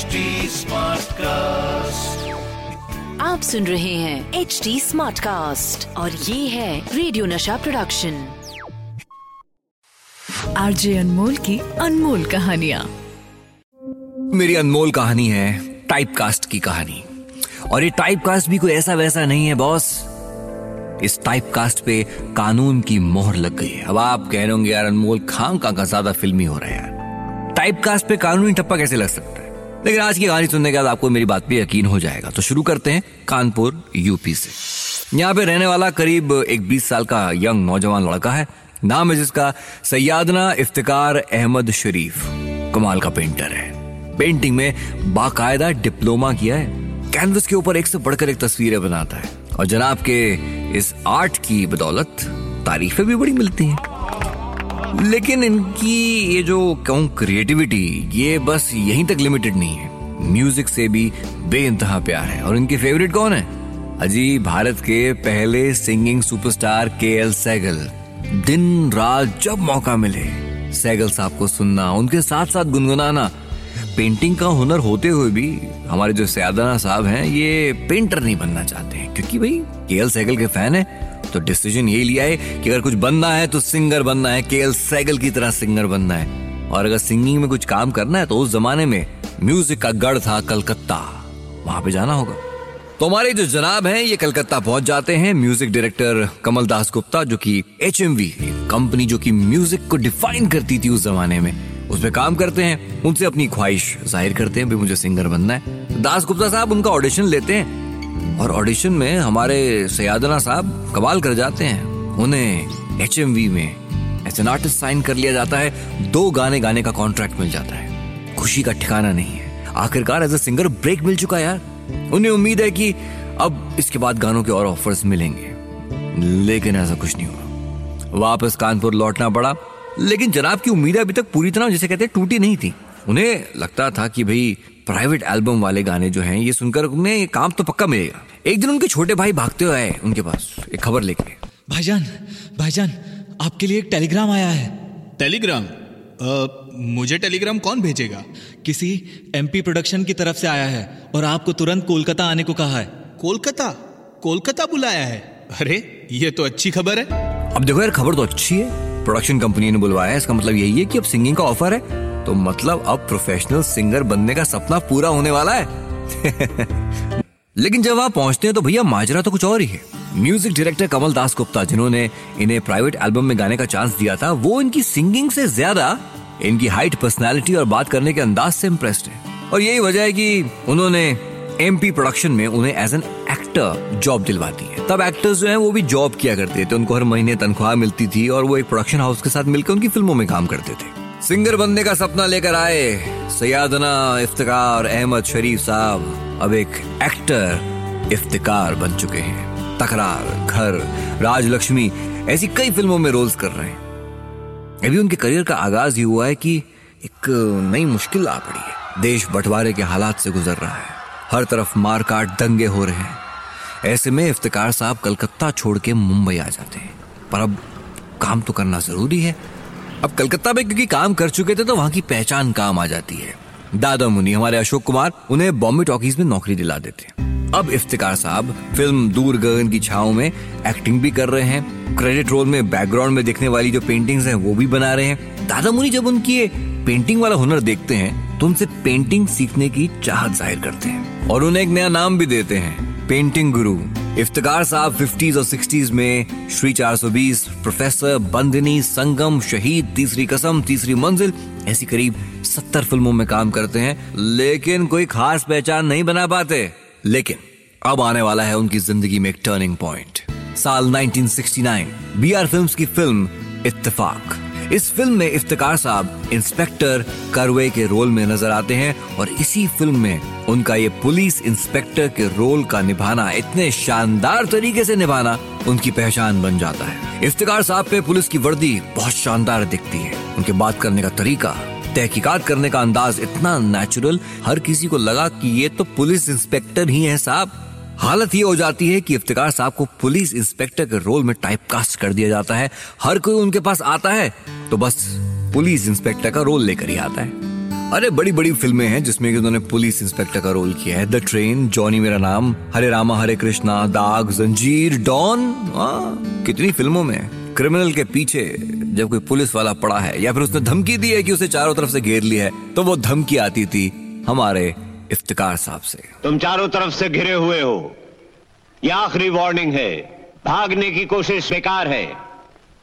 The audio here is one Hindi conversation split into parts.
HD कास्ट आप सुन रहे हैं एच डी स्मार्ट कास्ट और ये है रेडियो नशा प्रोडक्शन आरजे अनमोल की अनमोल कहानिया। मेरी अनमोल कहानी है टाइप कास्ट की कहानी। और ये टाइप कास्ट भी कोई ऐसा वैसा नहीं है बॉस। इस टाइप कास्ट पे कानून की मोहर लग गई है। अब आप कह रहे होंगे यार अनमोल खाम का ज़्यादा फिल्मी हो रहा है यार। टाइप कास्ट पे कानूनी ठप्पा कैसे लग सकता है? लेकिन आज की कहानी सुनने के बाद आपको मेरी बात पे यकीन हो जाएगा। तो शुरू करते हैं कानपुर, यूपी से। यहाँ पे रहने वाला करीब एक बीस साल का यंग नौजवान लड़का है। नाम है जिसका सयादना इफ्तिकार अहमद शरीफ। कमाल का पेंटर है। पेंटिंग में बाकायदा डिप्लोमा किया है। कैनवस के ऊपर एक से बढ़कर एक तस्वीरें बनाता है। और जनाब के इस आर्ट की बदौलत तारीफें भी बड़ी मिलती हैं। लेकिन इनकी ये जो कहूँ क्रिएटिविटी ये बस यहीं तक लिमिटेड नहीं है। म्यूज़िक से भी बेइंतहा प्यार है। और इनके फेवरेट कौन है? अजी, भारत के पहले singing superstar K L Saigal दिन, रात जब मौका मिले सैगल साहब को सुनना, उनके साथ साथ गुनगुनाना पेंटिंग का हुनर होते हुए भी हमारे जो सयादाना साहब हैं, ये पेंटर नहीं बनना चाहते हैं। क्योंकि भाई के एल सैगल के फ़ैन है तो डिसीज़न यही लिया है कि अगर कुछ बनना है तो सिंगर बनना है के एल सैगल की तरह सिंगर बनना है। और अगर सिंगिंग में कुछ काम करना है तो उस जमाने में म्यूज़िक का गढ़ था कलकत्ता। वहाँ पे जाना होगा। तो हमारे जो जनाब हैं, ये कलकत्ता पहुँच जाते हैं म्यूज़िक डायरेक्टर कमल दास गुप्ता, जो कि एच कंपनी जो कि म्यूज़िक को डिफाइन करती थी उस जमाने में। उसमें काम करते हैं, उनसे अपनी ख्वाहिश ज़ाहिर करते हैं भी मुझे सिंगर बनना है। दास गुप्ता साहब उनका ऑडिशन लेते हैं और ऑडिशन में हमारे सयादना साहब कमाल कर जाते हैं। उन्हें एच में एज एन आर्टिस्ट साइन कर लिया जाता है। दो गाने गाने का कॉन्ट्रैक्ट मिल जाता है। खुशी का ठिकाना नहीं है। आखिरकार एज ए सिंगर ब्रेक मिल चुका है यार। उन्हें उम्मीद है कि अब इसके बाद गानों के और ऑफर्स मिलेंगे। लेकिन ऐसा कुछ नहीं हुआ। वापस कानपुर लौटना पड़ा। लेकिन जनाब की उम्मीदें अभी तक पूरी तरह जिसे कहते हैं टूटी नहीं थी। उन्हें लगता था कि भाई प्राइवेट एल्बम वाले गाने जो हैं ये सुनकर उन्हें ये काम तो पक्का मिलेगा। एक दिन उनके छोटे भाई भागते हुए आए उनके पास एक खबर लेके। भाईजान भाईजान आपके लिए एक टेलीग्राम आया है। टेलीग्राम? आ, मुझे टेलीग्राम कौन भेजेगा? किसी एमपी प्रोडक्शन की तरफ़ से आया है और आपको तुरंत कोलकाता आने को कहा है। कोलकाता? कोलकाता बुलाया है? अरे ये तो अच्छी खबर है। अब देखो यार खबर तो अच्छी है। प्रोडक्शन कंपनी ने बुलवाया इसका मतलब यही है कि अब सिंगिंग का ऑफ़र है। तो मतलब अब प्रोफेशनल सिंगर बनने का सपना पूरा होने वाला है। लेकिन जब आप पहुँचते हैं तो भैया माजरा तो कुछ और ही है। म्यूज़िक डायरेक्टर कमल दास गुप्ता, जिन्होंने इन्हें प्राइवेट एल्बम में गाने का चांस दिया था, वो इनकी सिंगिंग से ज़्यादा इनकी हाइट पर्सनैलिटी और बात करने के अंदाज से इम्प्रेस्ड है। और यही वजह है कि उन्होंने एमपी प्रोडक्शन में उन्हें एज एन एक्टर जॉब दिलवाती है। तब एक्टर्स जो हैं, वो भी जॉब किया करते थे। उनको हर महीने तनख्वाह मिलती थी और वो एक प्रोडक्शन हाउस के साथ मिलकर उनकी फ़िल्मों में काम करते थे। सिंगर बनने का सपना लेकर आए सयादना, इफ्तिकार, अहमद शरीफ साहब। अब एक एक्टर इफ्तिकार बन चुके हैं। तकरार, घर, राजलक्ष्मी, ऐसी कई फ़िल्मों में रोल्स कर रहे हैं। अभी उनके करियर का आगाज़ ही हुआ है कि एक नई मुश्किल आ पड़ी है। देश बंटवारे के हालात से गुजर रहा है। हर तरफ़ मारकाट दंगे हो रहे हैं। ऐसे में इफ्तिकार साहब कलकत्ता छोड़ के मुंबई आ जाते हैं। पर अब काम तो करना ज़रूरी है। अब कलकत्ता में क्योंकि काम कर चुके थे तो वहाँ की पहचान काम आ जाती है। दादा मुनि हमारे अशोक कुमार उन्हें बॉम्बे टॉकीज में नौकरी दिला देते हैं। अब इफ्तिकार साहब फ़िल्म दूर गगन की छाव में एक्टिंग भी कर रहे हैं। क्रेडिट रोल में बैकग्राउंड में देखने वाली जो पेंटिंग्स हैं, वो भी बना रहे हैं। दादा मुनि जब उनकी पेंटिंग वाला हुनर देखते हैं तो उनसे पेंटिंग सीखने की चाहत ज़ाहिर करते हैं। और उन्हें एक नया नाम भी देते हैं। पेंटिंग गुरु इफ्तार साहब फिफ्टीज और सिक्सटीज में श्री 420 प्रोफेसर बंदनी संगम, शहीद, तीसरी कसम, तीसरी मंजिल, ऐसी करीब सत्तर फ़िल्मों में काम करते हैं, लेकिन कोई खास पहचान नहीं बना पाते। लेकिन अब आने वाला है उनकी ज़िंदगी में एक टर्निंग पॉइंट साल 1969 बीआर फिल्म्स की फ़िल्म इत्तेफाक। इस फ़िल्म में इफ्तिकार साहब इंस्पेक्टर करवे के रोल में नज़र आते हैं और इसी फ़िल्म में उनका ये पुलिस इंस्पेक्टर के रोल का निभाना, इतने शानदार तरीके से निभाना, उनकी पहचान बन जाता है। इफ्तिकार साहब पे पुलिस की वर्दी बहुत शानदार दिखती है। उनके बात करने का तरीका, तहकीकात करने का अंदाज इतना नेचुरल हर किसी को लगा कि ये तो पुलिस इंस्पेक्टर ही है साहब। हालत ये हो जाती है कि इफ्तिकार साहब को पुलिस इंस्पेक्टर के रोल में टाइपकास्ट कर दिया जाता है। हर कोई उनके पास आता है तो बस पुलिस इंस्पेक्टर का रोल लेकर ही आता है। अरे बड़ी बड़ी फ़िल्में हैं जिसमें कि उन्होंने पुलिस इंस्पेक्टर का रोल किया है। द ट्रेन जॉनी मेरा नाम, हरे रामा, हरे कृष्णा, दाग, जंजीर, डॉन कितनी फ़िल्मों में। क्रिमिनल के पीछे जब कोई पुलिस वाला पड़ा है, या फिर उसने धमकी दी है कि उसे चारों तरफ़ से घेर लिया है तो वो धमकी आती थी हमारे इफ्तिकार साहब से। तुम चारों तरफ़ से घिरे हुए हो। यह आखिरी वार्निंग है। भागने की कोशिश बेकार है।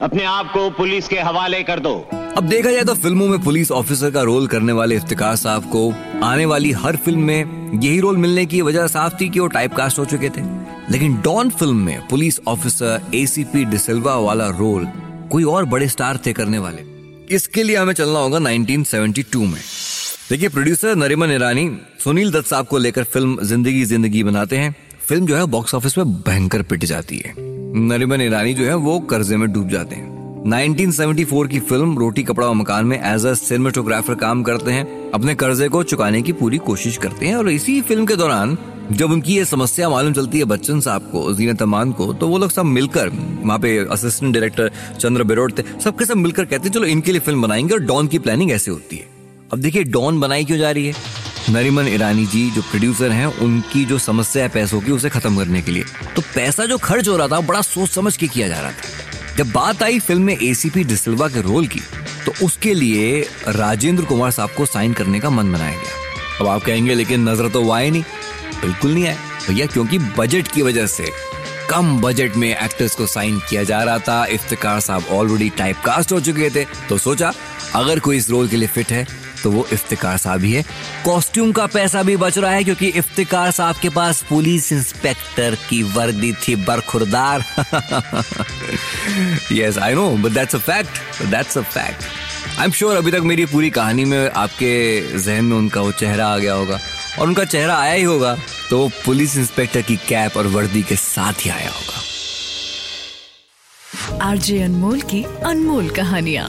अपने आप को पुलिस के हवाले कर दो। अब देखा जाए तो फ़िल्मों में पुलिस ऑफिसर का रोल करने वाले इफ्तिकार साहब को आने वाली हर फ़िल्म में यही रोल मिलने की वजह साफ़ थी कि वो टाइप कास्ट हो चुके थे। लेकिन डॉन फ़िल्म में पुलिस ऑफिसर एसीपी डिसिल्वा वाला रोल कोई और बड़े स्टार थे करने वाले। इसके लिए हमें चलना होगा 1972 में। देखिए प्रोड्यूसर नरिमन ईरानी, सुनील दत्त साहब को लेकर फ़िल्म ज़िंदगी ज़िंदगी बनाते हैं। फ़िल्म जो है बॉक्स ऑफ़िस में भयंकर पिट जाती है। नरिमन ईरानी जो है, वो कर्जे में डूब जाते हैं। 1974 की फ़िल्म रोटी कपड़ा और मकान में एज अ सिनेमाटोग्राफर काम करते हैं, अपने कर्जे को चुकाने की पूरी कोशिश करते हैं और इसी फ़िल्म के दौरान, जब उनकी ये समस्या मालूम चलती है बच्चन साहब को, जीनत अमान को तो वो लोग सब मिलकर, वहाँ पे असिस्टेंट डायरेक्टर चंद्र बिरोड थे, सबके सब मिलकर कहते हैं, चलो इनके लिए फ़िल्म बनाएँगे और डॉन की प्लानिंग ऐसे होती है। अब देखिए, डॉन बनाई क्यों जा रही है? नरिमन ईरानी जी जो प्रोड्यूसर हैं, उनकी जो समस्या है पैसों की, उसे खत्म करने के लिए। तो पैसा जो खर्च हो रहा था बड़ा सोच समझ के किया जा रहा था। जब बात आई फ़िल्म में एसीपी डिसिल्वा के रोल की तो उसके लिए राजेंद्र कुमार साहब को साइन करने का मन बनाया गया। अब आप कहेंगे, लेकिन नज़र तो वो आए नहीं। बिल्कुल नहीं आए भैया, क्योंकि बजट की वजह से कम बजट में एक्टर्स को साइन किया जा रहा था। इफ्तार साहब ऑलरेडी टाइप कास्ट हो चुके थे। तो सोचा, अगर कोई इस रोल के लिए फिट है तो वो इफ्तिकार साहब ही है। कॉस्ट्यूम का पैसा भी बच रहा है क्योंकि इफ्तिकार साहब के पास पुलिस इंस्पेक्टर की वर्दी थी बरखुरदार। Yes I know but that's a fact that's a fact I am sure अभी तक मेरी पूरी कहानी में आपके जहन में उनका वो चेहरा आ गया होगा, और उनका चेहरा आया ही होगा तो वो पुलिस इंस्पेक्टर की कैप और वर्दी के साथ ही आया होगा। आरजे अनमोल की अनमोल कहानियाँ।